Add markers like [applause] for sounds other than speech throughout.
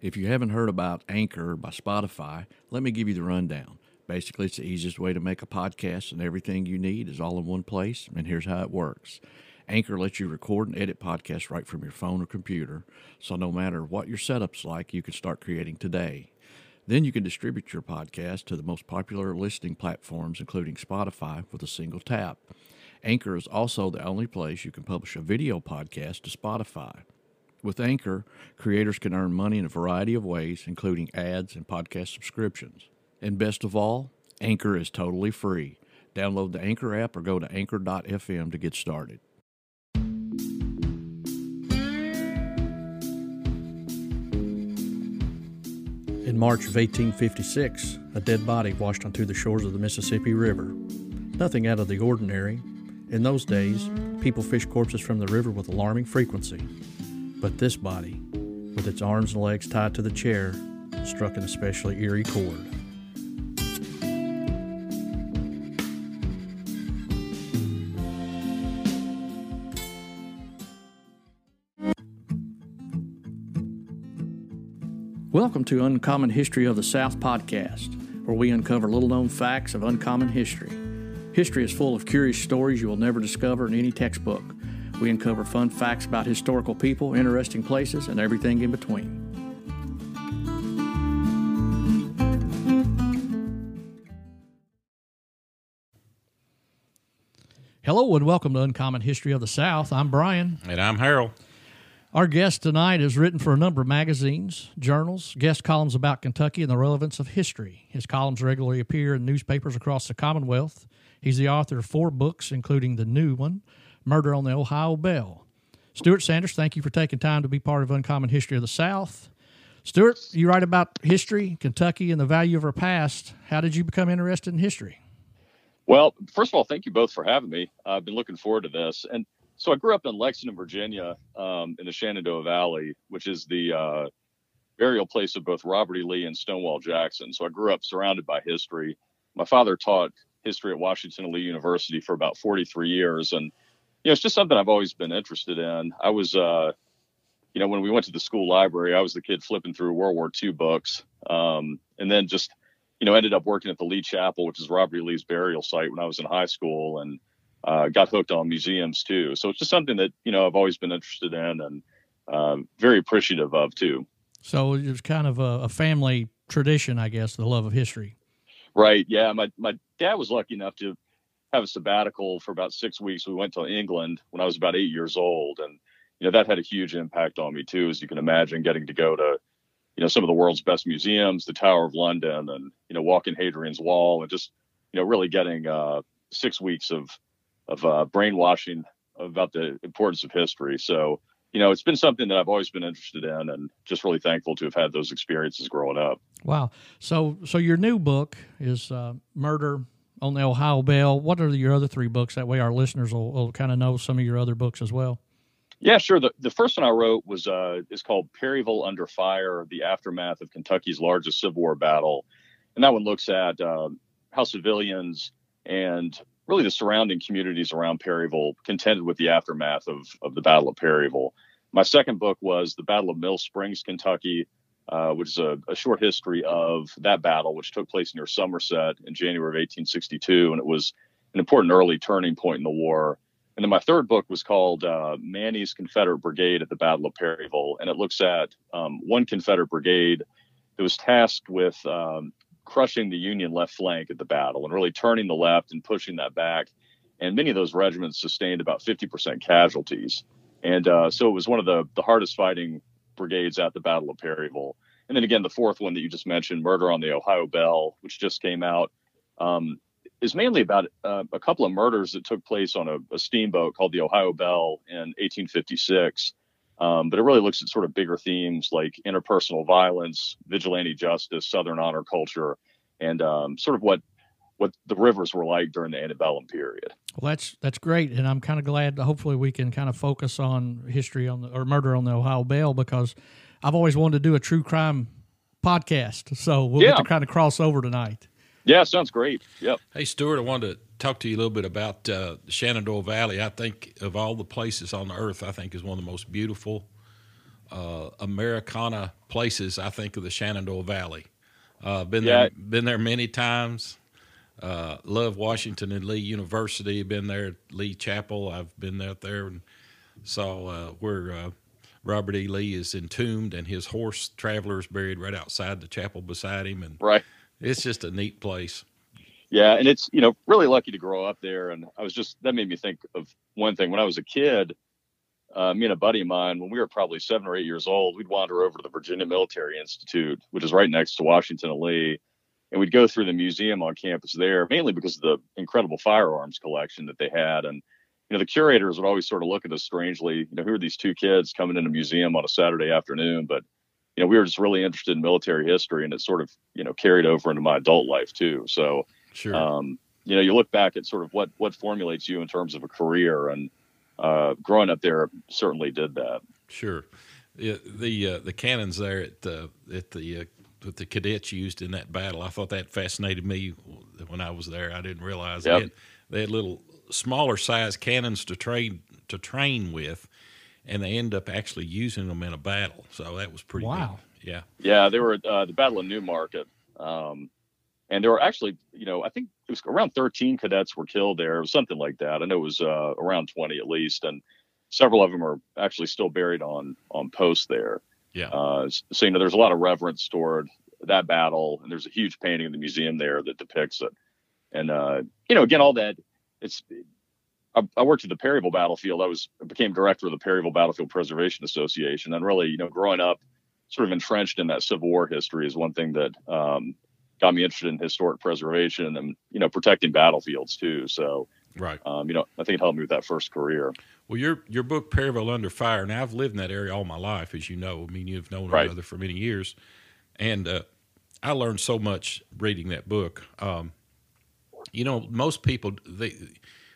If you haven't heard about Anchor by Spotify, let me give you the rundown. Basically, it's the easiest way to make a podcast, and everything you need is all in one place. And here's how it works Anchor lets you record and edit podcasts right from your phone or computer, so no matter what your setup's like, you can start creating today. Then you can distribute your podcast to the most popular listening platforms, including Spotify, with a single tap. Anchor is also the only place you can publish a video podcast to Spotify. With Anchor, creators can earn money in a variety of ways, including ads and podcast subscriptions. And best of all, Anchor is totally free. Download the Anchor app or go to anchor.fm to get started. In March of 1856, a dead body washed onto the shores of the Mississippi River. Nothing out of the ordinary. In those days, people fished corpses from the river with alarming frequency. But this body, with its arms and legs tied to the chair, struck an especially eerie chord. Welcome to Uncommon History of the South podcast, where we uncover little known facts of uncommon history. History is full of curious stories you will never discover in any textbook. We uncover fun facts about historical people, interesting places, and everything in between. Hello and welcome to Uncommon History of the South. I'm Brian. And I'm Harold. Our guest tonight has written for a number of magazines, journals, guest columns about Kentucky and the relevance of history. His columns regularly appear in newspapers across the Commonwealth. He's the author of four books, including the new one, Murder on the Ohio Belle. Stuart Sanders, thank you for taking time to be part of Uncommon History of the South. Stuart, you write about history, Kentucky, and the value of our past. How did you become interested in history? Well, first of all, thank you both for having me. I've been looking forward to this. And so I grew up in Lexington, Virginia, um, in the Shenandoah Valley, which is the uh, burial place of both Robert E. Lee and Stonewall Jackson. So I grew up surrounded by history. My father taught history at Washington and Lee University for about 43 years. And, you know, it's just something I've always been interested in. I was, uh, you know, when we went to the school library, I was the kid flipping through World War II books. Um, and then just, you know, ended up working at the Lee Chapel, which is Robert E. Lee's burial site when I was in high school and uh, got hooked on museums too. So it's just something that, you know, I've always been interested in and uh, very appreciative of too. So it was kind of a, a family tradition, I guess, the love of history. Right. Yeah. My, my dad was lucky enough to have a sabbatical for about six weeks. We went to England when I was about eight years old. And, you know, that had a huge impact on me too, as you can imagine, getting to go to, you know, some of the world's best museums, the Tower of London and, you know, walking Hadrian's Wall and just, you know, really getting uh, six weeks of, of uh, brainwashing about the importance of history. So, you know, it's been something that I've always been interested in and just really thankful to have had those experiences growing up. Wow. So, so your new book is uh, Murder on the Ohio Belle. What are your other three books? That way our listeners will, will kind of know some of your other books as well. Yeah, sure. The, the first one I wrote was uh, is called Perryville Under Fire: The Aftermath of Kentucky's Largest Civil War Battle, and that one looks at uh, how civilians and really the surrounding communities around Perryville contended with the aftermath of of the Battle of Perryville. My second book was the Battle of Mill Springs, Kentucky, uh, which is a, a, short history of that battle, which took place near Somerset in January of 1862, and it was an important early turning point in the war. And then my third book was called uh, Maney's Confederate Brigade at the Battle of Perryville, and it looks at um, one Confederate brigade that was tasked with um, crushing the Union left flank at the battle and really turning the left and pushing that back. And many of those regiments sustained about 50% casualties. And uh, so it was one of the, the hardest fighting brigades at the Battle of Perryville. And then again, the fourth one that you just mentioned, Murder on the Ohio Belle, which just came out. Um, is mainly about uh, a couple of murders that took place on a, a, steamboat called the Ohio Belle in 1856. Um, but it really looks at sort of bigger themes like interpersonal violence, vigilante justice, Southern honor culture, and um, sort of what what the rivers were like during the antebellum period. Well, that's that's great, and I'm kind of glad. Hopefully, we can kind of focus on history on the or murder on the Ohio Belle because I've always wanted to do a true crime podcast. So we'll yeah. get to kind of cross over tonight. Yeah, sounds great. Yep. Hey, Stuart, I wanted to talk to you a little bit about uh, the Shenandoah Valley. I think of all the places on the earth, I think is one of the most beautiful uh, Americana places, I think of the Shenandoah Valley. Uh, been Yeah. there, been there many times. Uh, love Washington and Lee University. Been there at Lee Chapel. I've been out there and saw uh, where uh, Robert E. Lee is entombed, and his horse Traveler is buried right outside the chapel beside him. And Right. it's just a neat place. Yeah, and it's you know really lucky to grow up there. And I was just that made me think of one thing. When I was a kid, uh, me and a buddy of mine, when we were probably seven or eight years old, we'd wander over to the Virginia Military Institute, which is right next to Washington and Lee, and we'd go through the museum on campus there, mainly because of the incredible firearms collection that they had. And you know, the curators would always sort of look at us strangely. You know, who are these two kids coming in a museum on a Saturday afternoon? But you know, we were just really interested in military history, and it sort of you know carried over into my adult life too. So Sure. um, you know, you look back at sort of what what formulates you in terms of a career, and uh, growing up there certainly did that. Sure. Yeah, the uh, the cannons there at the at the uh, that the cadets used in that battle, I thought that fascinated me when I was there. I didn't realize Yep. they, had, they had little smaller size cannons to train to train with, and they end up actually using them in a battle. So that was pretty. Wow. Neat. Yeah. Yeah, they were uh, the Battle of Newmarket, um, and there were actually, you know, I think it was around 13 cadets were killed there, it was something like that. I know it was uh, around 20 at least, and several of them are actually still buried on on post there. Yeah. Uh, so you know, there's a lot of reverence toward that battle, and there's a huge painting in the museum there that depicts it. And uh, you know, again, all that it's. I, I worked at the Perryville battlefield. I was became director of the Perryville Battlefield Preservation Association, and really, you know, growing up, sort of entrenched in that Civil War history is one thing that um, got me interested in historic preservation and you know protecting battlefields too. So Right. um, you know, I think it helped me with that first career. Well, your your book Perryville Under Fire. Now I've lived in that area all my life, as you know. I mean, you've known Right. each other for many years, and uh, I learned so much reading that book. Um, you know, most people they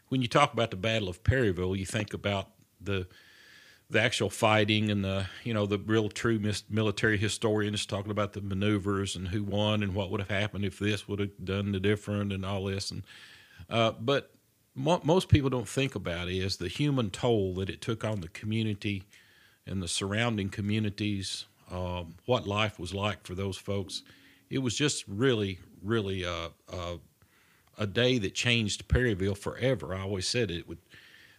when you talk about the Battle of Perryville, you think about the the actual fighting and the you know the real true mis- military historians talking about the maneuvers and who won and what would have happened if this would have done the different and all this and uh, but mo- most people don't think about is the human toll that it took on the community and the surrounding communities um, what life was like for those folks it was just really really uh, uh, a day that changed Perryville forever I always said it would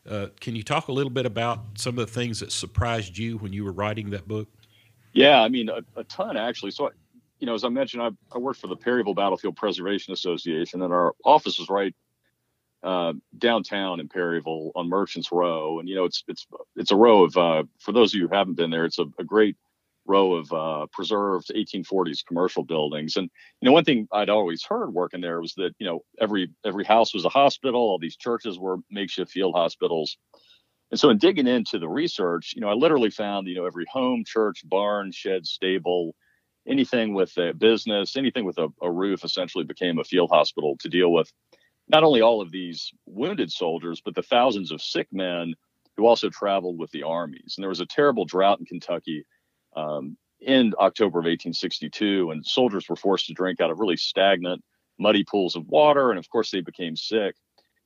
uh, can you talk a little bit about some of the things that surprised you when you were writing that book? Yeah, I mean, a, a ton actually. So, you know, as I mentioned, I, I worked for the Perryville Battlefield Preservation Association, and our office was right uh, downtown in Perryville on Merchants Row. And you know, it's it's it's a row of uh, for those of you who haven't been there, it's a, a great row of uh, preserved 1840s commercial buildings. And you know, one thing I'd always heard working there was that you know every every house was a hospital. All these churches were makeshift field hospitals. And so, in digging into the research, you know, I literally found you know every home, church, barn, shed, stable, anything with a business, anything with a, a roof, essentially became a field hospital to deal with not only all of these wounded soldiers, but the thousands of sick men who also traveled with the armies. And there was a terrible drought in Kentucky um, in October of 1862, and soldiers were forced to drink out of really stagnant, muddy pools of water, and of course they became sick.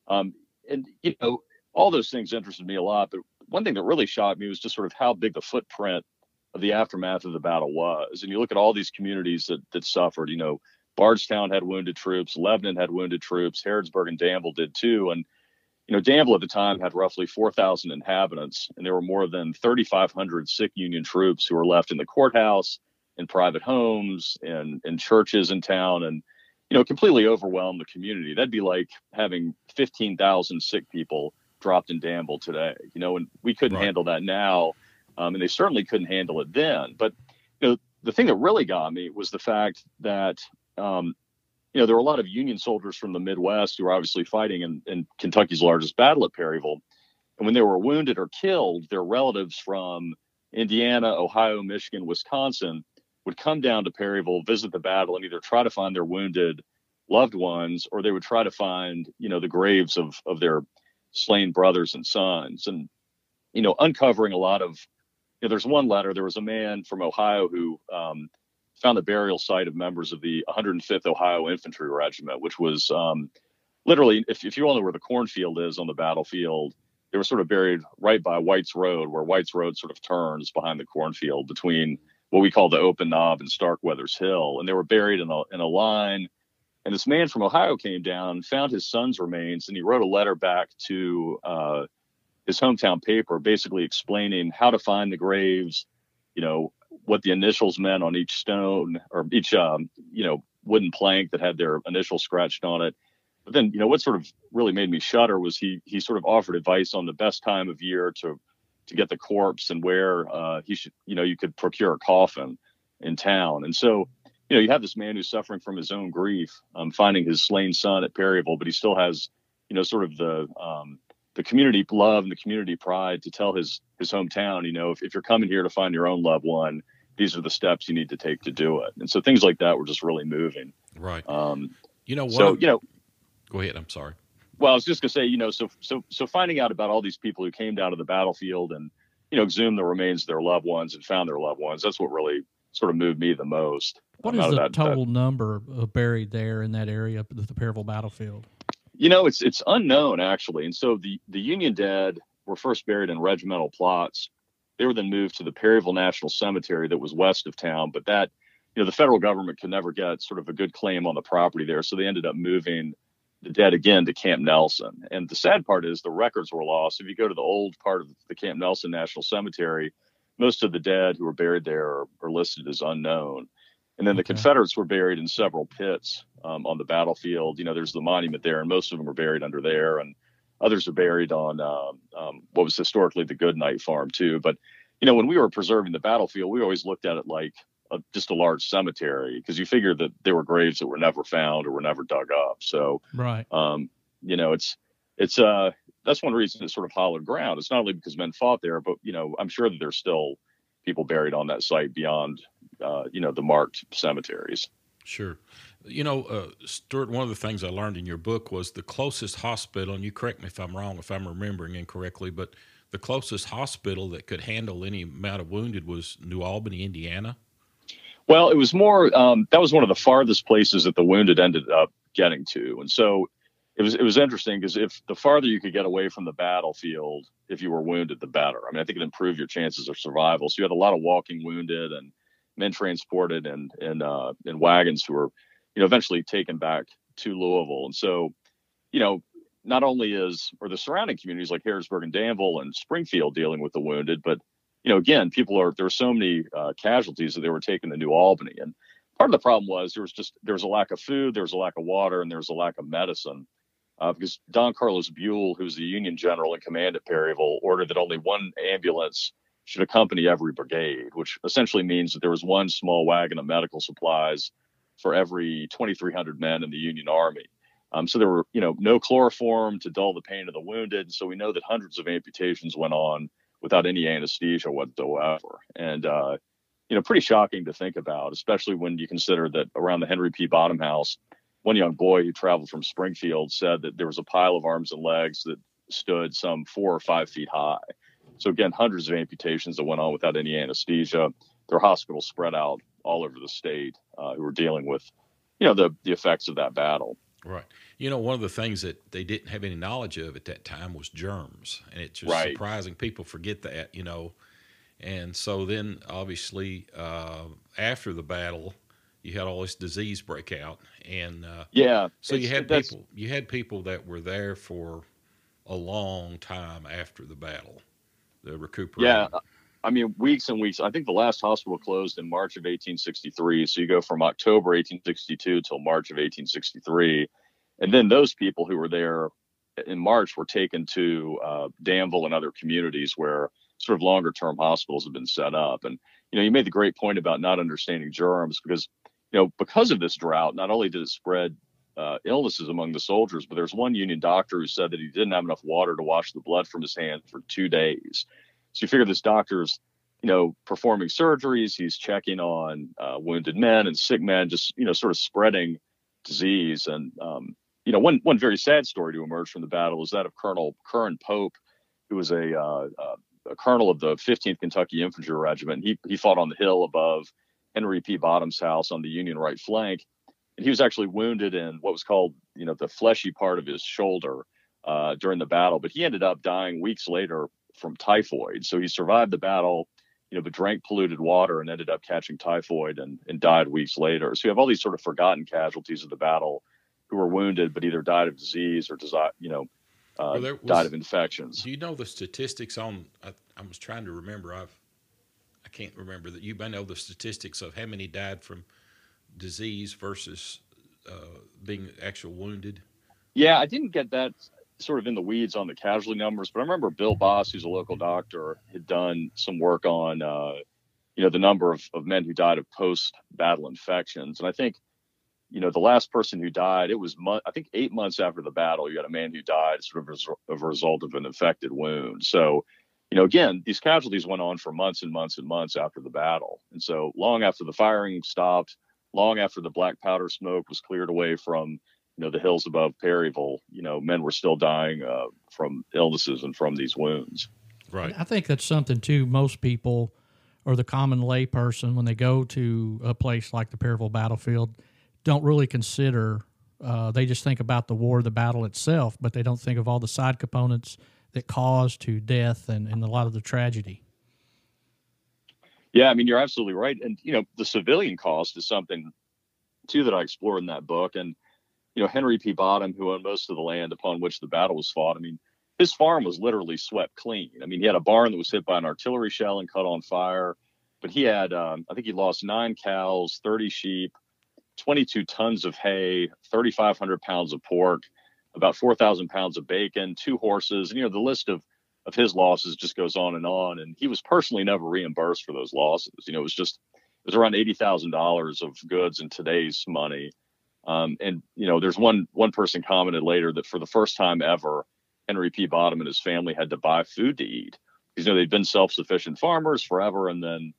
Um, and you know, all those things interested me a lot. But one thing that really shocked me was just sort of how big the footprint of the aftermath of the battle was. And you look at all these communities that that suffered. You know, Bardstown had wounded troops, Lebanon had wounded troops, Harrodsburg and Danville did too, and you know, Danville at the time had roughly 4,000 inhabitants, and there were more than 3,500 sick Union troops who were left in the courthouse, in private homes, and in churches in town, and you know, completely overwhelmed the community. That'd be like having 15,000 sick people dropped in Danville today, you know, and we couldn't Right. handle that now, um, and they certainly couldn't handle it then. But you know, the thing that really got me was the fact that um, you know, there were a lot of Union soldiers from the Midwest who were obviously fighting in, in Kentucky's largest battle at Perryville. And when they were wounded or killed, their relatives from Indiana, Ohio, Michigan, Wisconsin would come down to Perryville, visit the battle, and either try to find their wounded loved ones or they would try to find, you know, the graves of, of their slain brothers and sons. And, you know, uncovering a lot of, you know, there's one letter, there was a man from Ohio who, um, found the burial site of members of the 105th Ohio Infantry Regiment, which was um, literally, if, if you all know where the cornfield is on the battlefield, they were sort of buried right by White's Road, where White's Road sort of turns behind the cornfield between what we call the Open Knob and Starkweathers Hill, and they were buried in a in a line. And this man from Ohio came down, found his son's remains, and he wrote a letter back to uh, his hometown paper, basically explaining how to find the graves, you know, what the initials meant on each stone or each, um, you know, wooden plank that had their initials scratched on it. But then, you know, what sort of really made me shudder was he he sort of offered advice on the best time of year to to get the corpse and where uh, he should, you know, you could procure a coffin in town. And so, you know, you have this man who's suffering from his own grief, um, finding his slain son at Perryville, but he still has, you know, sort of the um, the community love and the community pride to tell his his hometown, you know, if, if you're coming here to find your own loved one, these are the steps you need to take to do it. And so things like that were just really moving. Right. Um, you know, what so you know, go ahead. I'm sorry. Well, I was just gonna say, you know, so so so finding out about all these people who came down to the battlefield and you know exhumed the remains of their loved ones and found their loved ones. That's what really sort of moved me the most. What is the that, total that, number buried there in that area of the Perryville battlefield? You know, it's it's unknown actually. And so the the Union dead were first buried in regimental plots. They were then moved to the Perryville National Cemetery that was west of town, but that you know the federal government could never get sort of a good claim on the property there, so they ended up moving the dead again to Camp Nelson. And the sad part is the records were lost. If you go to the old part of the Camp Nelson National Cemetery, most of the dead who were buried there are, are listed as unknown. And then the Confederates were buried in several pits um, on the battlefield. You know, there's the monument there, and most of them are buried under there, and others are buried on um, um, what was historically the Goodnight Farm too. But you know, when we were preserving the battlefield, we always looked at it like a, just a large cemetery because you figure that there were graves that were never found or were never dug up. So, right, um, you know, it's it's uh that's one reason it's sort of hollowed ground. It's not only because men fought there, but you know, I'm sure that there's still people buried on that site beyond uh, you know the marked cemeteries. Sure. You know, uh, Stuart, one of the things I learned in your book was the closest hospital, and you correct me if I'm wrong, if I'm remembering incorrectly, but the closest hospital that could handle any amount of wounded was New Albany, Indiana. Well, it was more, um, that was one of the farthest places that the wounded ended up getting to. And so it was, it was interesting because if the farther you could get away from the battlefield, if you were wounded, the better. I mean, I think it improved your chances of survival. So you had a lot of walking wounded and men transported in in uh, in wagons who were, you know, eventually taken back to Louisville. And so, you know, not only is or the surrounding communities like Harrodsburg and Danville and Springfield dealing with the wounded, but you know, again, people are there were so many uh, casualties that they were taken to New Albany, and part of the problem was there was just there was a lack of food, there was a lack of water, and there was a lack of medicine. Uh, because Don Carlos Buell, who was the Union general in command at Perryville, ordered that only one ambulance should accompany every brigade, which essentially means that there was one small wagon of medical supplies for every 2,300 men in the Union Army. Um, so there were, you know, no chloroform to dull the pain of the wounded. And so we know that hundreds of amputations went on without any anesthesia whatsoever. And, uh, you know, pretty shocking to think about, especially when you consider that around the Henry P. Bottom House, one young boy who traveled from Springfield said that there was a pile of arms and legs that stood some four or five feet high. So again, hundreds of amputations that went on without any anesthesia. Their hospitals spread out all over the state uh, who were dealing with, you know, the the effects of that battle. Right. You know, one of the things that they didn't have any knowledge of at that time was germs, and it's just right. surprising people forget that. You know, and so then obviously uh, after the battle, you had all this disease break out, and uh, yeah, so you had people you had people that were there for a long time after the battle the recuperation. Yeah. I mean, weeks and weeks. I think the last hospital closed in March of 1863. So you go from October 1862 till March of 1863. And then those people who were there in March were taken to uh, Danville and other communities where sort of longer term hospitals have been set up. And, you know, you made the great point about not understanding germs because, you know, because of this drought, not only did it spread uh, illnesses among the soldiers, but there's one Union doctor who said that he didn't have enough water to wash the blood from his hands for two days. So you figure this doctor's, you know, performing surgeries, he's checking on uh, wounded men and sick men, just you know, sort of spreading disease. And um, you know, one one very sad story to emerge from the battle is that of Colonel Curran Pope, who was a, uh a colonel of the 15th Kentucky Infantry Regiment. He he fought on the hill above Henry P. Bottom's house on the Union right flank and he was actually wounded in what was called, you know, the fleshy part of his shoulder, uh, during the battle, but he ended up dying weeks later from typhoid. So he survived the battle, you know, but drank polluted water and ended up catching typhoid and, and died weeks later. So you have all these sort of forgotten casualties of the battle who were wounded, but either died of disease or, you know, uh, well, was, died of infections. Do you know the statistics on? I, I, was trying to remember. I've I can't remember that. You may know the statistics of how many died from disease versus uh, being actual wounded. Yeah, I didn't get that sort of in the weeds on the casualty numbers, but I remember Bill Boss, who's a local doctor, had done some work on, uh, you know, the number of, of men who died of post-battle infections. And I think, you know, the last person who died, it was, I think, eight months after the battle, you had a man who died sort of as, a result of an infected wound. So, you know, again, these casualties went on for months and months and months after the battle. And so long after the firing stopped, long after the black powder smoke was cleared away from you know the hills above Perryville, you know, men were still dying uh, from illnesses and from these wounds. Right. I think that's something too. Most people, or the common layperson, when they go to a place like the Perryville battlefield, don't really consider. Uh, they just think about the war, the battle itself, but they don't think of all the side components that caused to death and, and a lot of the tragedy. Yeah, I mean you're absolutely right, and you know the civilian cost is something too that I explore in that book, and you know, Henry P. Bottom, who owned most of the land upon which the battle was fought, I mean, his farm was literally swept clean. I mean, he had a barn that was hit by an artillery shell and caught on fire, but he had, um, I think he lost nine cows, 30 sheep, 22 tons of hay, 3,500 pounds of pork, about 4,000 pounds of bacon, two horses. And, you know, the list of, of his losses just goes on and on. And he was personally never reimbursed for those losses. You know, it was just, it was around $80,000 of goods in today's money um, and you know, there's one one person commented later that for the first time ever, Henry P. Bottom and his family had to buy food to eat because you know they'd been self-sufficient farmers forever, and then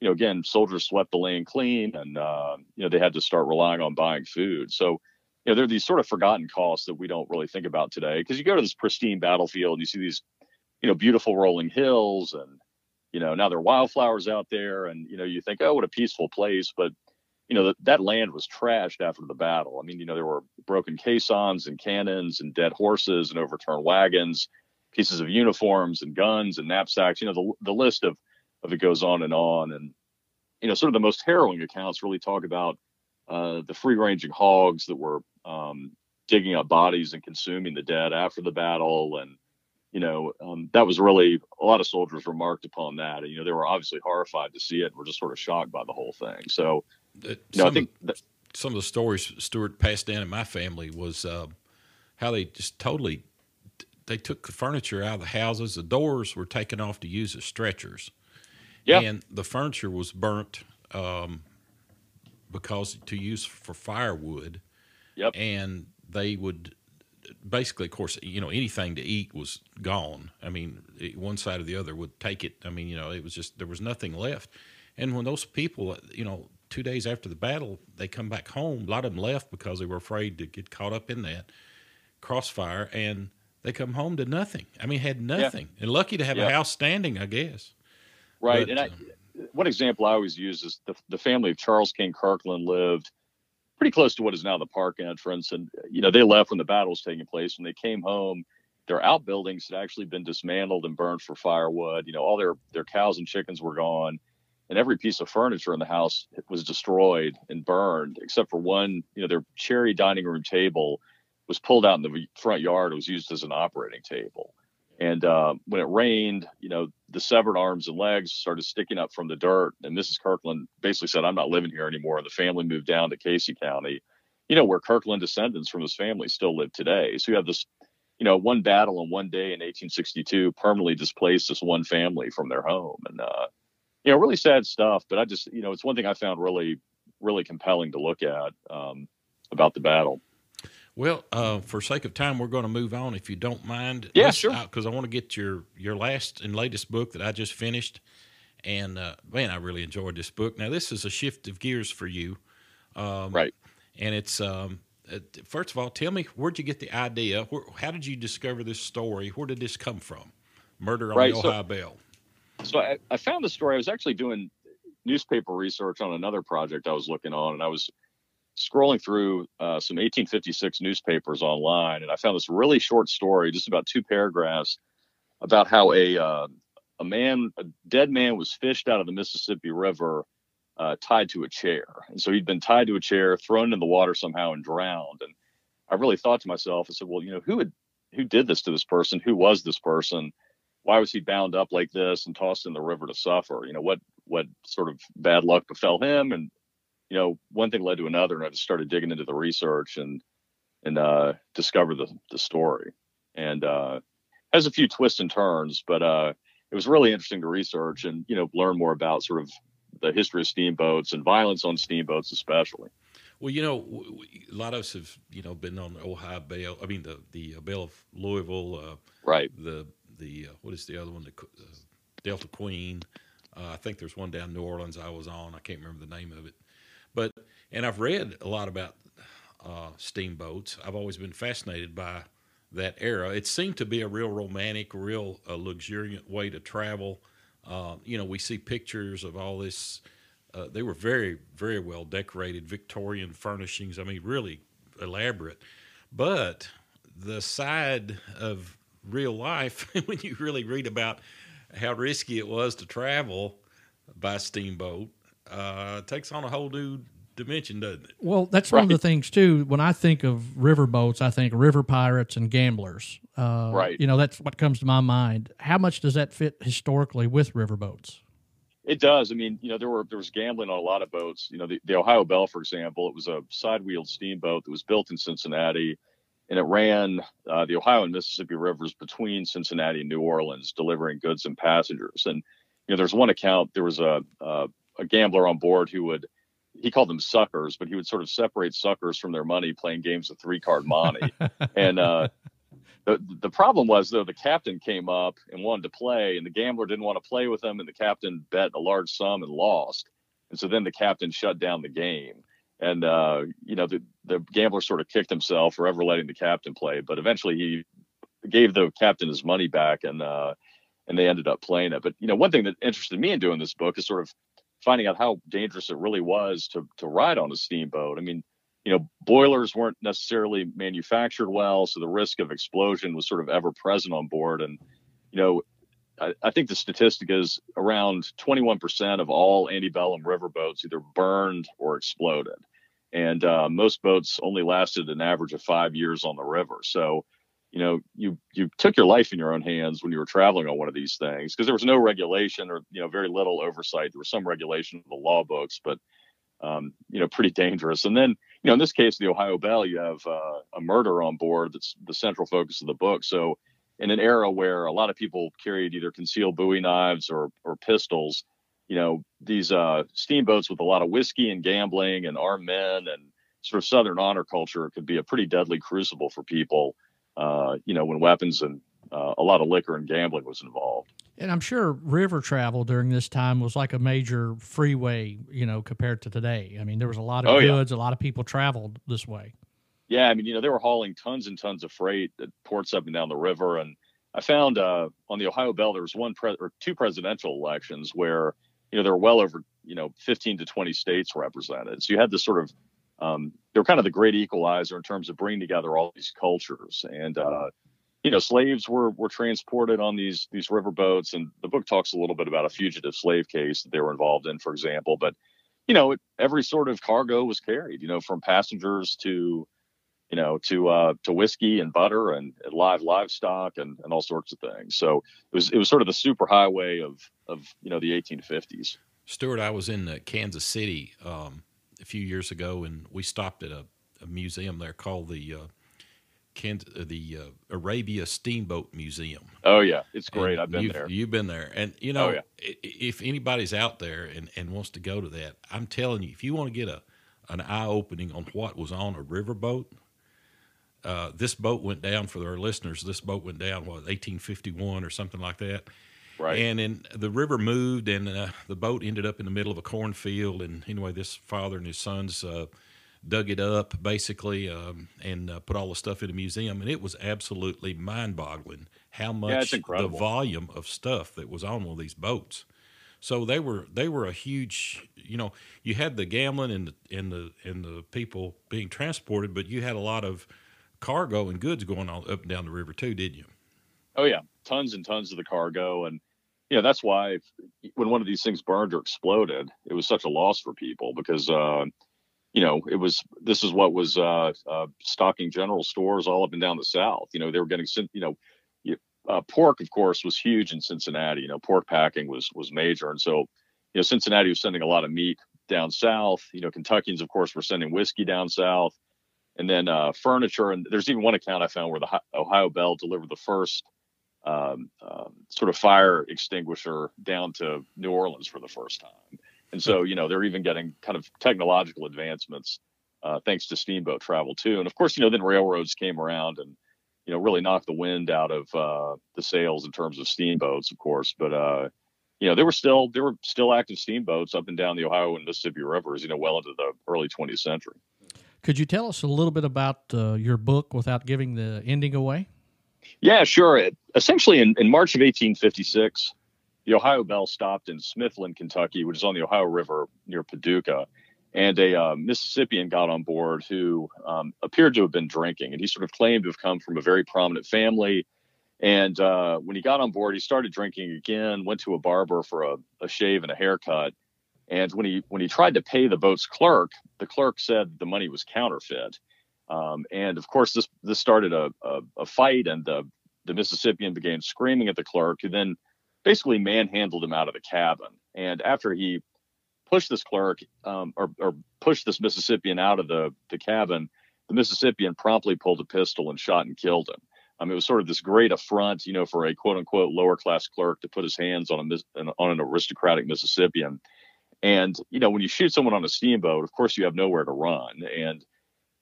you know again soldiers swept the land clean, and uh, you know they had to start relying on buying food. So you know there are these sort of forgotten costs that we don't really think about today because you go to this pristine battlefield and you see these you know beautiful rolling hills and you know now there are wildflowers out there and you know you think oh what a peaceful place but you know, that, that land was trashed after the battle. I mean, you know, there were broken caissons and cannons and dead horses and overturned wagons, pieces of uniforms and guns and knapsacks. You know, the, the list of, of it goes on and on. And, you know, sort of the most harrowing accounts really talk about uh, the free ranging hogs that were um, digging up bodies and consuming the dead after the battle. And, you know, um, that was really a lot of soldiers remarked upon that. And, you know, they were obviously horrified to see it. and Were just sort of shocked by the whole thing. So, some, no, I think that, some of the stories Stuart passed down in my family was uh, how they just totally they took the furniture out of the houses. The doors were taken off to use as stretchers. Yeah. And the furniture was burnt um, because to use for firewood. Yep. And they would basically, of course, you know, anything to eat was gone. I mean, one side or the other would take it. I mean, you know, it was just there was nothing left. And when those people, you know, two days after the battle, they come back home. A lot of them left because they were afraid to get caught up in that crossfire, and they come home to nothing. I mean, had nothing, yeah. and lucky to have yeah. a house standing, I guess. Right, but, and I, um, one example I always use is the the family of Charles King Kirkland lived pretty close to what is now the park entrance, and uh, you know they left when the battle was taking place. When they came home, their outbuildings had actually been dismantled and burned for firewood. You know, all their their cows and chickens were gone and every piece of furniture in the house was destroyed and burned except for one you know their cherry dining room table was pulled out in the front yard it was used as an operating table and uh, when it rained you know the severed arms and legs started sticking up from the dirt and mrs kirkland basically said i'm not living here anymore and the family moved down to casey county you know where kirkland descendants from his family still live today so you have this you know one battle in one day in 1862 permanently displaced this one family from their home and uh, you know, really sad stuff. But I just, you know, it's one thing I found really, really compelling to look at um, about the battle. Well, uh, for sake of time, we're going to move on, if you don't mind. Yeah, sure. Because I want to get your your last and latest book that I just finished, and uh, man, I really enjoyed this book. Now, this is a shift of gears for you, um, right? And it's um, uh, first of all, tell me where'd you get the idea? Where, how did you discover this story? Where did this come from? Murder on right, the Ohio so, Belle so I, I found the story. I was actually doing newspaper research on another project I was looking on, and I was scrolling through uh, some 1856 newspapers online, and I found this really short story, just about two paragraphs, about how a uh, a man, a dead man, was fished out of the Mississippi River, uh, tied to a chair, and so he'd been tied to a chair, thrown in the water somehow, and drowned. And I really thought to myself, I said, well, you know, who had who did this to this person? Who was this person? Why was he bound up like this and tossed in the river to suffer? You know, what what sort of bad luck befell him? And you know, one thing led to another, and I just started digging into the research and and uh, discovered the the story. And uh, has a few twists and turns, but uh, it was really interesting to research and you know learn more about sort of the history of steamboats and violence on steamboats, especially. Well, you know, a lot of us have you know been on the Ohio Belle. I mean, the the Belle of Louisville, uh, right? The the uh, what is the other one? The uh, Delta Queen. Uh, I think there's one down New Orleans I was on. I can't remember the name of it. But and I've read a lot about uh, steamboats. I've always been fascinated by that era. It seemed to be a real romantic, real uh, luxuriant way to travel. Uh, you know, we see pictures of all this. Uh, they were very, very well decorated, Victorian furnishings. I mean, really elaborate. But the side of real life, [laughs] when you really read about how risky it was to travel by steamboat, uh, takes on a whole new dimension, doesn't it? Well, that's right. one of the things too. When I think of riverboats, I think river pirates and gamblers. Uh, right. You know, that's what comes to my mind. How much does that fit historically with riverboats? It does. I mean, you know, there were there was gambling on a lot of boats. You know, the, the Ohio Belle, for example, it was a side-wheeled steamboat that was built in Cincinnati, and it ran uh, the Ohio and Mississippi rivers between Cincinnati and New Orleans, delivering goods and passengers. And you know, there's one account there was a, a a gambler on board who would he called them suckers, but he would sort of separate suckers from their money playing games of three card monte. [laughs] and uh, the the problem was though the captain came up and wanted to play, and the gambler didn't want to play with him, and the captain bet a large sum and lost. And so then the captain shut down the game. And uh, you know the the gambler sort of kicked himself for ever letting the captain play, but eventually he gave the captain his money back, and uh, and they ended up playing it. But you know one thing that interested me in doing this book is sort of finding out how dangerous it really was to to ride on a steamboat. I mean, you know, boilers weren't necessarily manufactured well, so the risk of explosion was sort of ever present on board. And you know, I, I think the statistic is around 21% of all antebellum riverboats either burned or exploded, and uh, most boats only lasted an average of five years on the river. So you know you you took your life in your own hands when you were traveling on one of these things because there was no regulation or you know very little oversight. There was some regulation of the law books but um, you know pretty dangerous. And then you know in this case the ohio belle you have uh, a murder on board that's the central focus of the book. So in an era where a lot of people carried either concealed bowie knives or or pistols you know these uh, steamboats with a lot of whiskey and gambling and armed men and sort of southern honor culture could be a pretty deadly crucible for people uh, you know, when weapons and uh, a lot of liquor and gambling was involved. And I'm sure river travel during this time was like a major freeway, you know, compared to today. I mean, there was a lot of oh, goods, yeah. a lot of people traveled this way. Yeah, I mean, you know, they were hauling tons and tons of freight at ports up and down the river. And I found uh, on the Ohio Belle there was one pre- or two presidential elections where you know there were well over you know 15 to 20 states represented. So you had this sort of um, they're kind of the great equalizer in terms of bringing together all these cultures. And uh, you know, slaves were were transported on these these river boats, and the book talks a little bit about a fugitive slave case that they were involved in, for example. But you know, it, every sort of cargo was carried. You know, from passengers to you know, to uh, to whiskey and butter and, and, live livestock and, and all sorts of things. So it was it was sort of the super highway of of you know the 1850s. Stuart, I was in uh, Kansas City um, few years ago, and we stopped at a, a museum there called the uh, uh, the uh, Arabia Steamboat Museum. Oh yeah, it's great. And I've been you've, there. You've been there, and you know, oh, yeah. if anybody's out there and, and wants to go to that, I'm telling you, if you want to get a an eye opening on what was on a riverboat, uh, this boat went down for our listeners. This boat went down what 1851 or something like that. Right. And then the river moved, and uh, the boat ended up in the middle of a cornfield. And anyway, this father and his sons uh, dug it up basically um, and uh, put all the stuff in a museum. And it was absolutely mind boggling how much yeah, the volume of stuff that was on one of these boats. So they were they were a huge. You know, you had the gambling and the and the and the people being transported, but you had a lot of cargo and goods going on up and down the river too, didn't you? Oh yeah, tons and tons of the cargo, and know that's why when one of these things burned or exploded, it was such a loss for people because uh, you know it was this is what was uh, uh, stocking general stores all up and down the south. You know they were getting you know uh, pork, of course, was huge in Cincinnati. You know, pork packing was was major, and so you know Cincinnati was sending a lot of meat down south. You know, Kentuckians, of course, were sending whiskey down south, and then uh, furniture. And there's even one account I found where the Ohio Bell delivered the first um, um, sort of fire extinguisher down to New Orleans for the first time. And so, you know, they're even getting kind of technological advancements uh, thanks to steamboat travel too. And of course, you know, then railroads came around and you know, really knocked the wind out of uh, the sails in terms of steamboats, of course. But uh, you know, there were still there were still active steamboats up and down the Ohio and Mississippi rivers, you know, well into the early 20th century. Could you tell us a little bit about uh, your book without giving the ending away? Yeah, sure. It, essentially, in, in March of 1856, the Ohio Belle stopped in Smithland, Kentucky, which is on the Ohio River near Paducah and a uh, Mississippian got on board who um, appeared to have been drinking, and he sort of claimed to have come from a very prominent family. And uh, when he got on board, he started drinking again. Went to a barber for a, a, shave and a haircut. And when he when he tried to pay the boat's clerk, the clerk said the money was counterfeit. Um, and of course, this this started a, a, a fight, and the the Mississippian began screaming at the clerk, who then basically manhandled him out of the cabin. And after he pushed this clerk um, or, or push this Mississippian out of the, the cabin, the Mississippian promptly pulled a pistol and shot and killed him. Um, it was sort of this great affront, you know, for a quote unquote lower class clerk to put his hands on a on an aristocratic Mississippian. And you know, when you shoot someone on a steamboat, of course you have nowhere to run. And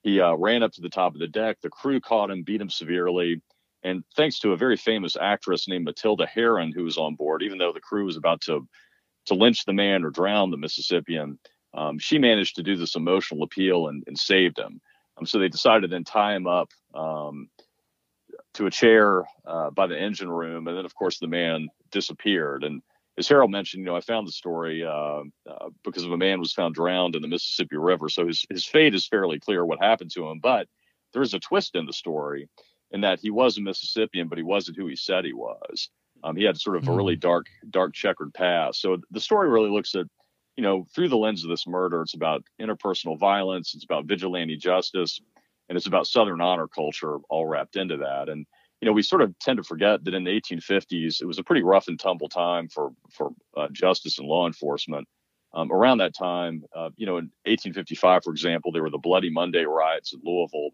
he uh, ran up to the top of the deck. The crew caught him, beat him severely. And thanks to a very famous actress named Matilda Heron, who was on board, even though the crew was about to to lynch the man or drown the Mississippian, um, she managed to do this emotional appeal and, and saved him. Um, so they decided to then tie him up um, to a chair uh, by the engine room, and then of course the man disappeared. And as Harold mentioned, you know, I found the story uh, uh, because of a man was found drowned in the Mississippi River. So his his fate is fairly clear what happened to him. But there is a twist in the story in that he was a Mississippian, but he wasn't who he said he was. Um, he had sort of a really hmm. dark, dark checkered past. So the story really looks at, you know, through the lens of this murder, it's about interpersonal violence, it's about vigilante justice, and it's about Southern honor culture all wrapped into that. And you know, we sort of tend to forget that in the 1850s, it was a pretty rough and tumble time for for uh, justice and law enforcement. Um, around that time, uh, you know, in 1855, for example, there were the Bloody Monday riots in Louisville,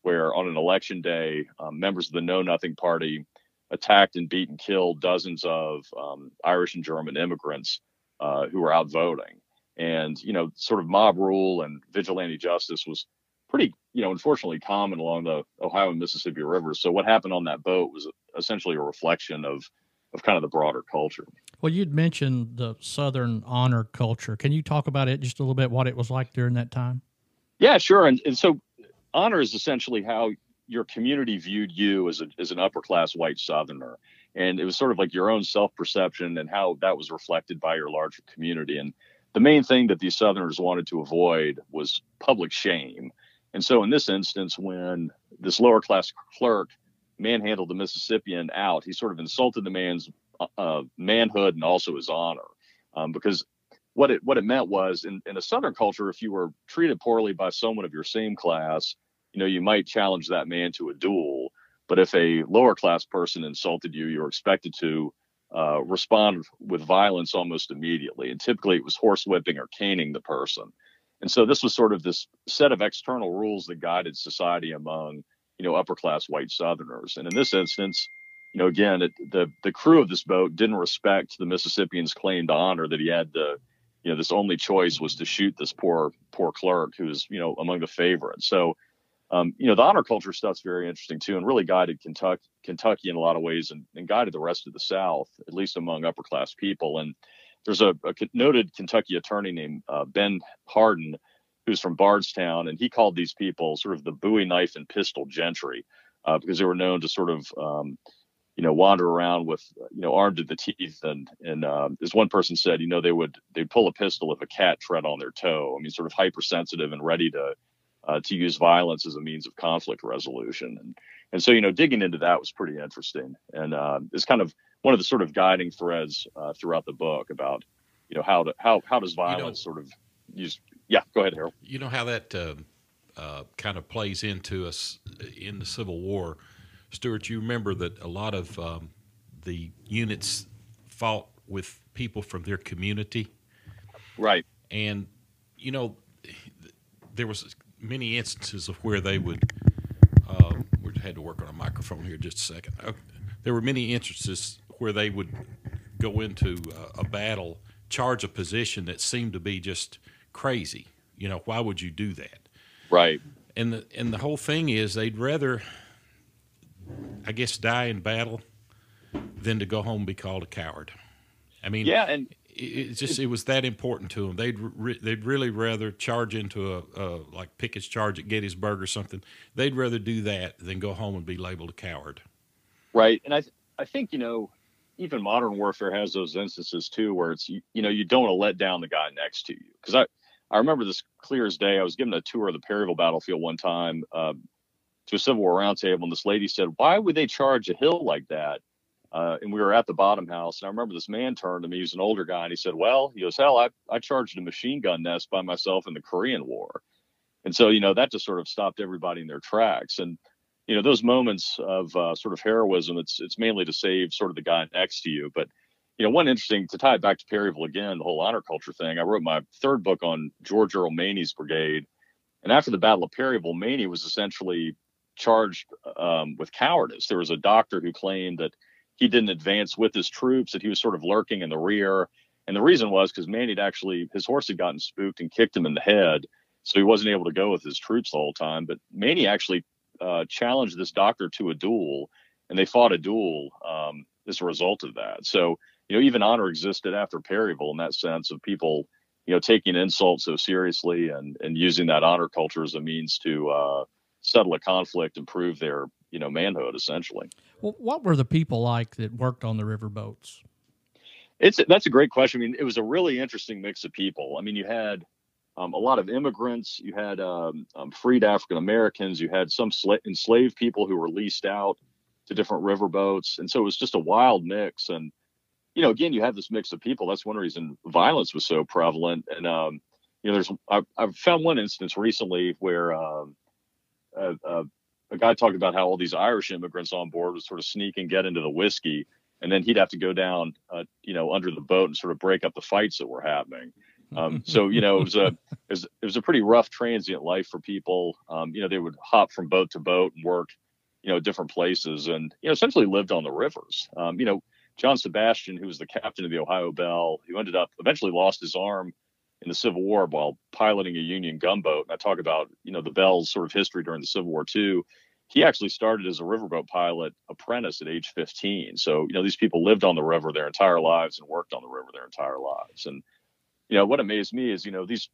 where on an election day, um, members of the Know Nothing Party attacked and beat and killed dozens of um, Irish and German immigrants uh, who were out voting. And, you know, sort of mob rule and vigilante justice was pretty, you know, unfortunately common along the Ohio and Mississippi rivers. So what happened on that boat was essentially a reflection of, of kind of the broader culture. Well, you'd mentioned the Southern honor culture. Can you talk about it just a little bit, what it was like during that time? Yeah, sure. And, and so honor is essentially how your community viewed you as, a, as an upper class white Southerner. And it was sort of like your own self perception and how that was reflected by your larger community. And the main thing that these Southerners wanted to avoid was public shame. And so in this instance, when this lower class clerk manhandled the Mississippian out, he sort of insulted the man's uh, manhood and also his honor. Um, because what it what it meant was in, in a Southern culture, if you were treated poorly by someone of your same class, you know, you might challenge that man to a duel. But if a lower class person insulted you, you're expected to uh, respond with violence almost immediately. And typically it was horsewhipping or caning the person. And so this was sort of this set of external rules that guided society among, you know, upper class white Southerners. And in this instance, you know, again, it, the the crew of this boat didn't respect the Mississippian's claim to honor that he had the, you know, this only choice was to shoot this poor poor clerk who was, you know, among the favorites. So um, you know, the honor culture stuff's very interesting too, and really guided Kentucky, Kentucky in a lot of ways, and, and guided the rest of the South, at least among upper class people. And there's a, a noted Kentucky attorney named uh, Ben Hardin, who's from Bardstown, and he called these people sort of the Bowie knife and pistol gentry, uh, because they were known to sort of um, you know, wander around with, you know, armed to the teeth. And, and, um, as one person said, you know, they would, they'd pull a pistol if a cat tread on their toe. I mean, sort of hypersensitive and ready to, uh, to use violence as a means of conflict resolution. And, and so, you know, digging into that was pretty interesting. And, uh, it's kind of one of the sort of guiding threads, uh, throughout the book about, you know, how to, how, how does violence you know, sort of use, yeah, go ahead, Harold. You know how that, uh, uh, kind of plays into us in the Civil War Stuart, you remember that a lot of um, the units fought with people from their community, right? And you know, there was many instances of where they would. Uh, we had to work on a microphone here just a second. Okay. There were many instances where they would go into uh, a battle, charge a position that seemed to be just crazy. You know, why would you do that? Right. And the and the whole thing is they'd rather I guess, die in battle than to go home and be called a coward. I mean, yeah, and it, just it was that important to them. They'd re, they'd really rather charge into a, a like Pickett's charge at Gettysburg or something. They'd rather do that than go home and be labeled a coward. Right, and I th- I think you know even modern warfare has those instances too where it's you, you know you don't want to let down the guy next to you because I I remember this clear as day. I was given a tour of the Perryville battlefield one time. Uh, to a Civil War roundtable, and this lady said, "Why would they charge a hill like that?" Uh, and we were at the bottom house, and I remember this man turned to me. He was an older guy, and he said, "Well, he goes, hell, I I charged a machine gun nest by myself in the Korean War," and so you know that just sort of stopped everybody in their tracks. And you know those moments of uh, sort of heroism, it's it's mainly to save sort of the guy next to you, but you know, one interesting to tie it back to Perryville again, the whole honor culture thing. I wrote my third book on George Earl Maney's brigade, and after the Battle of Perryville, Maney was essentially charged um, with cowardice. There was a doctor who claimed that he didn't advance with his troops, that he was sort of lurking in the rear. And the reason was because Maney had actually, his horse had gotten spooked and kicked him in the head. So he wasn't able to go with his troops the whole time. But Maney actually uh, challenged this doctor to a duel, and they fought a duel um, as a result of that. So, you know, even honor existed after Perryville in that sense of people, you know, taking insult so seriously and, and using that honor culture as a means to, uh, settle a conflict and prove their you know manhood essentially. Well, what were the people like that worked on the river boats? It's that's a great question. I mean, it was a really interesting mix of people. I mean, you had um, a lot of immigrants, you had um, um, freed African Americans, you had some sla- enslaved people who were leased out to different river boats, and so it was just a wild mix. And you know, again, you have this mix of people. That's one reason violence was so prevalent. And um, you know, there's I've, I've, found one instance recently where um, a, a, a guy talked about how all these Irish immigrants on board would sort of sneak and get into the whiskey, and then he'd have to go down, uh, you know, under the boat and sort of break up the fights that were happening. Um, [laughs] so you know, it was a it was, it was, a pretty rough transient life for people. Um, you know, they would hop from boat to boat and work, you know, different places, and you know, essentially lived on the rivers. Um, you know, John Sebastian, who was the captain of the Ohio Belle, who ended up eventually lost his arm in the Civil War while piloting a Union gunboat. And I talk about, you know, the Belle's sort of history during the Civil War too. He actually started as a riverboat pilot apprentice at age 15. So, you know, these people lived on the river their entire lives and worked on the river their entire lives. And, you know, what amazed me is, you know, these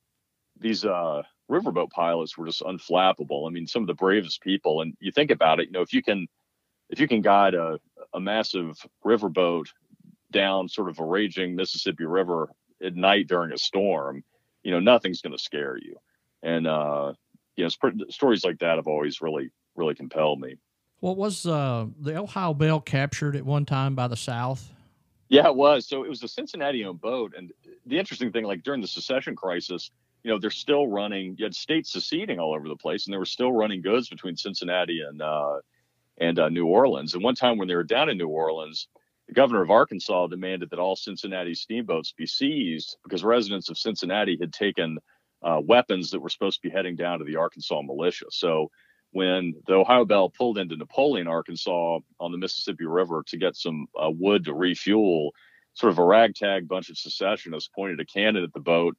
these uh, riverboat pilots were just unflappable. I mean, some of the bravest people. And you think about it, you know, if you can if you can guide a, a massive riverboat down sort of a raging Mississippi River at night during a storm, you know, nothing's going to scare you. And, uh, you know, stories like that have always really, really compelled me. Well, was uh, the Ohio Belle captured at one time by the South? Yeah, it was. So it was a Cincinnati owned boat. And the interesting thing, like during the secession crisis, you know, they're still running, you had states seceding all over the place, and they were still running goods between Cincinnati and, uh, and uh, New Orleans. And one time when they were down in New Orleans, the governor of Arkansas demanded that all Cincinnati steamboats be seized because residents of Cincinnati had taken uh, weapons that were supposed to be heading down to the Arkansas militia. So when the Ohio Belle pulled into Napoleon, Arkansas on the Mississippi River to get some uh, wood to refuel, sort of a ragtag bunch of secessionists pointed a cannon at the boat,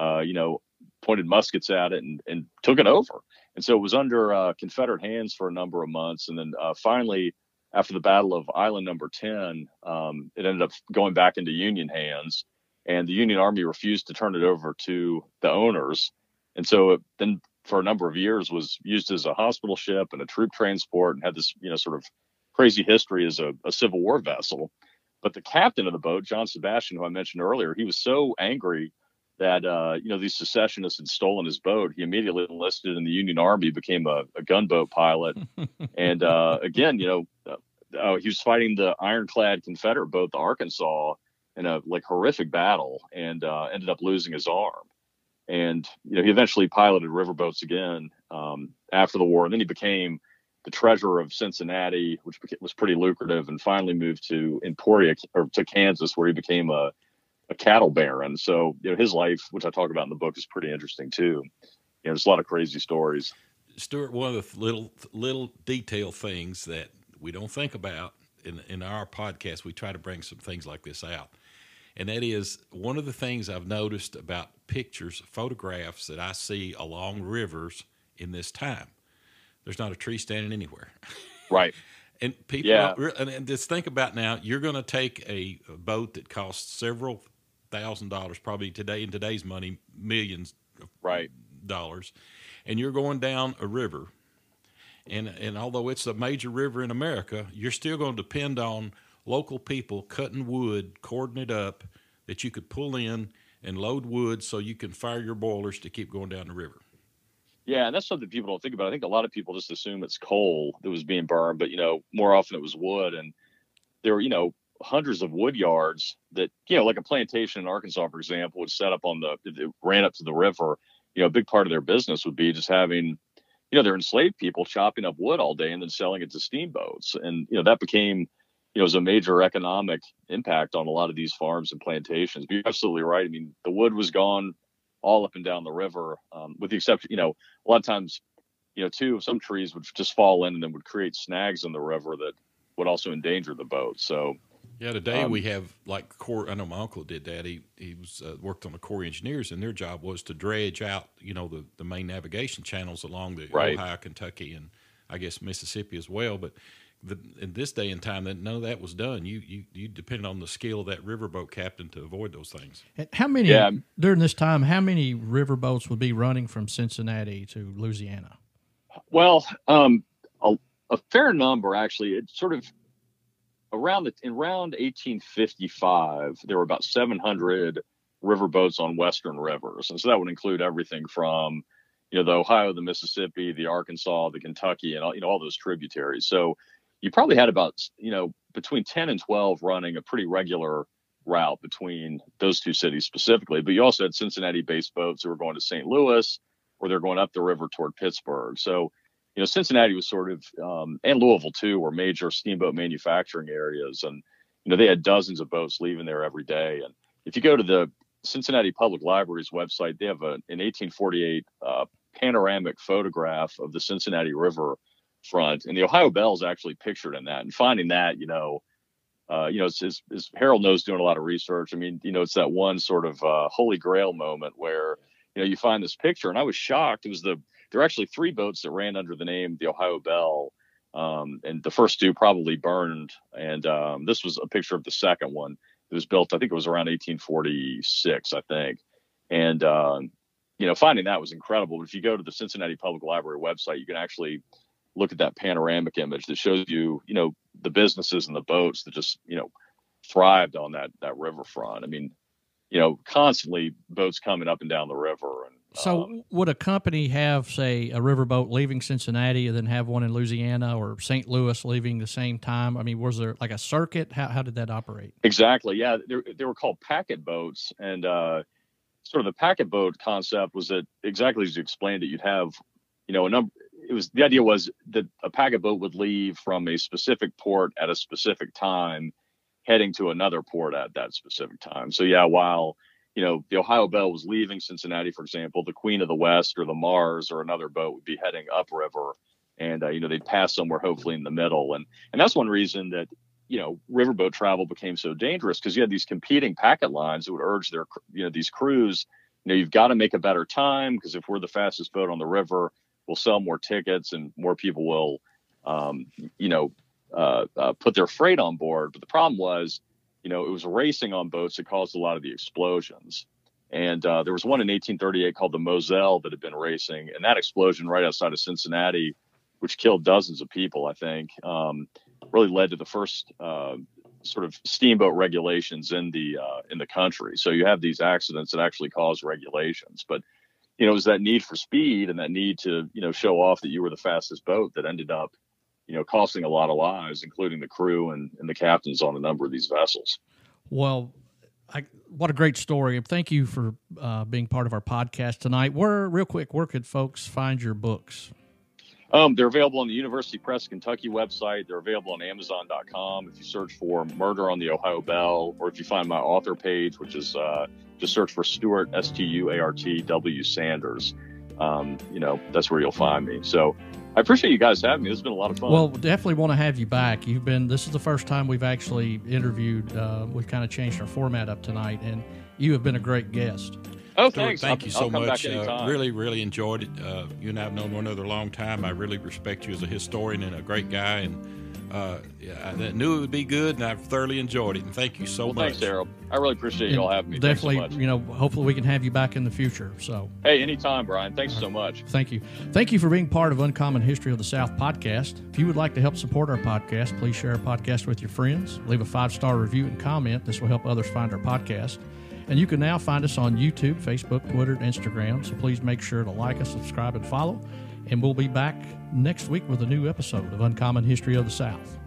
uh, you know, pointed muskets at it and, and took it over. And so it was under uh, Confederate hands for a number of months. And then uh, finally, after the Battle of Island Number 10, um, it ended up going back into Union hands, and the Union Army refused to turn it over to the owners. And so it then, for a number of years, was used as a hospital ship and a troop transport, and had this, you know, sort of crazy history as a, a Civil War vessel. But the captain of the boat, John Sebastian, who I mentioned earlier, he was so angry that uh, you know these secessionists had stolen his boat. He immediately enlisted in the Union Army, became a, a gunboat pilot, [laughs] and uh, again, you know, uh, uh, he was fighting the ironclad Confederate boat, the Arkansas, in a like horrific battle, and uh, ended up losing his arm. And you know, he eventually piloted riverboats again um, after the war, and then he became the treasurer of Cincinnati, which was pretty lucrative, and finally moved to Emporia or to Kansas, where he became a a cattle baron. So, you know, his life, which I talk about in the book, is pretty interesting too. You know, there's a lot of crazy stories. Stuart, one of the little little detail things that we don't think about in in our podcast, we try to bring some things like this out. And that is one of the things I've noticed about pictures, photographs that I see along rivers in this time. There's not a tree standing anywhere. Right. [laughs] and people, Yeah. and just think about now, you're going to take a, boat that costs several thousand dollars, probably today in today's money, millions of Right. dollars, and you're going down a river. And and although it's a major river in America, you're still going to depend on local people cutting wood, cording it up, that you could pull in and load wood so you can fire your boilers to keep going down the river. Yeah, and that's something people don't think about. I think a lot of people just assume it's coal that was being burned, but you know, more often it was wood, and there were you know hundreds of wood yards that you know, like a plantation in Arkansas, for example, would set up on the it ran up to the river. You know, a big part of their business would be just having, you know, they're enslaved people chopping up wood all day and then selling it to steamboats, and you know that became, you know, was a major economic impact on a lot of these farms and plantations. But you're absolutely right. I mean, the wood was gone all up and down the river, um, with the exception, you know, a lot of times, you know, too, some trees would just fall in and then would create snags in the river that would also endanger the boat. So, Yeah, today Um, we have like Corps. I know my uncle did that. He he was uh, worked on the Corps engineers, and their job was to dredge out, you know, the, the main navigation channels along the Right. Ohio, Kentucky, and I guess Mississippi as well. But the, in this day and time, that none of that was done. You you you depended on the skill of that riverboat captain to avoid those things. And How many Yeah. during this time? How many riverboats would be running from Cincinnati to Louisiana? well, um, a, a fair number actually. It sort of around the in around 1855, there were about 700 riverboats on Western rivers, and so that would include everything from you know the Ohio, the Mississippi, the Arkansas, the Kentucky, and all, you know all those tributaries. So you probably had about you know between 10 and 12 running a pretty regular route between those two cities specifically. But you also had Cincinnati-based boats who were going to St. Louis, or they're going up the river toward Pittsburgh. So you know Cincinnati was sort of um, and Louisville too were major steamboat manufacturing areas, and you know they had dozens of boats leaving there every day. And if you go to the Cincinnati Public Library's website, they have a, an 1848 uh, panoramic photograph of the Cincinnati River front, and the Ohio Belle is actually pictured in that. And finding that, you know, uh, you know, it's Harold knows doing a lot of research. I mean, you know, it's that one sort of uh, holy grail moment where you know you find this picture, and I was shocked. It was the there are actually three boats that ran under the name the Ohio Belle, um, and the first two probably burned. And um, this was a picture of the second one. It was built, I think it was around 1846, I think. And um, you know, finding that was incredible. But if you go to the Cincinnati Public Library website, you can actually look at that panoramic image that shows you, you know, the businesses and the boats that just, you know, thrived on that that riverfront. I mean, you know, constantly boats coming up and down the river. And So, um, would a company have, say, a riverboat leaving Cincinnati and then have one in Louisiana or St. Louis leaving the same time? I mean, was there like a circuit? How, how did that operate? Exactly. Yeah, they, they were called packet boats, and uh, sort of the packet boat concept was that exactly as you explained it, you'd have, you know, a number. It was the idea was that a packet boat would leave from a specific port at a specific time, heading to another port at that specific time. So yeah, while you know the Ohio Belle was leaving Cincinnati, for example, the Queen of the West or the Mars or another boat would be heading upriver, and uh, you know they'd pass somewhere hopefully in the middle, and and that's one reason that you know, riverboat travel became so dangerous because you had these competing packet lines that would urge their, you know, these crews, you know, you've got to make a better time because if we're the fastest boat on the river, we'll sell more tickets and more people will, um, you know, uh, uh, put their freight on board. But the problem was, you know, it was racing on boats that caused a lot of the explosions. And uh, there was one in 1838 called the Moselle that had been racing, and that explosion right outside of Cincinnati, which killed dozens of people, I think. Um, really led to the first uh, sort of steamboat regulations in the uh, in the country. So you have these accidents that actually cause regulations, but you know, it was that need for speed and that need to you know show off that you were the fastest boat that ended up you know costing a lot of lives, including the crew and, and the captains on a number of these vessels. Well, I, what a great story! Thank you for uh, being part of our podcast tonight. Where, real quick, where could folks find your books? Um, they're available on the University Press Kentucky website. They're available on Amazon.com. If you search for "Murder on the Ohio Belle, or if you find my author page, which is uh, just search for Stuart S T U A R T W Sanders. Um, you know, that's where you'll find me. So I appreciate you guys having me. This has been a lot of fun. Well, definitely want to have you back. You've been. This is the first time we've actually interviewed. Uh, we've kind of changed our format up tonight, and you have been a great guest. Oh, Stuart, thanks. thank I'll, you so much. Uh, really, really enjoyed it. Uh, you and I have known one another a long time. I really respect you as a historian and a great guy. And uh, yeah, I knew it would be good, and I've thoroughly enjoyed it. And thank you so well, much. Thanks, Harold. I really appreciate you all having me. Definitely, so you know, hopefully we can have you back in the future. So, hey, anytime, Brian. Thanks so much. Thank you. Thank you for being part of Uncommon History of the South podcast. If you would like to help support our podcast, please share our podcast with your friends. Leave a five star review and comment. This will help others find our podcast. And you can now find us on YouTube, Facebook, Twitter, and Instagram. So please make sure to like us, subscribe, and follow. And we'll be back next week with a new episode of Uncommon History of the South.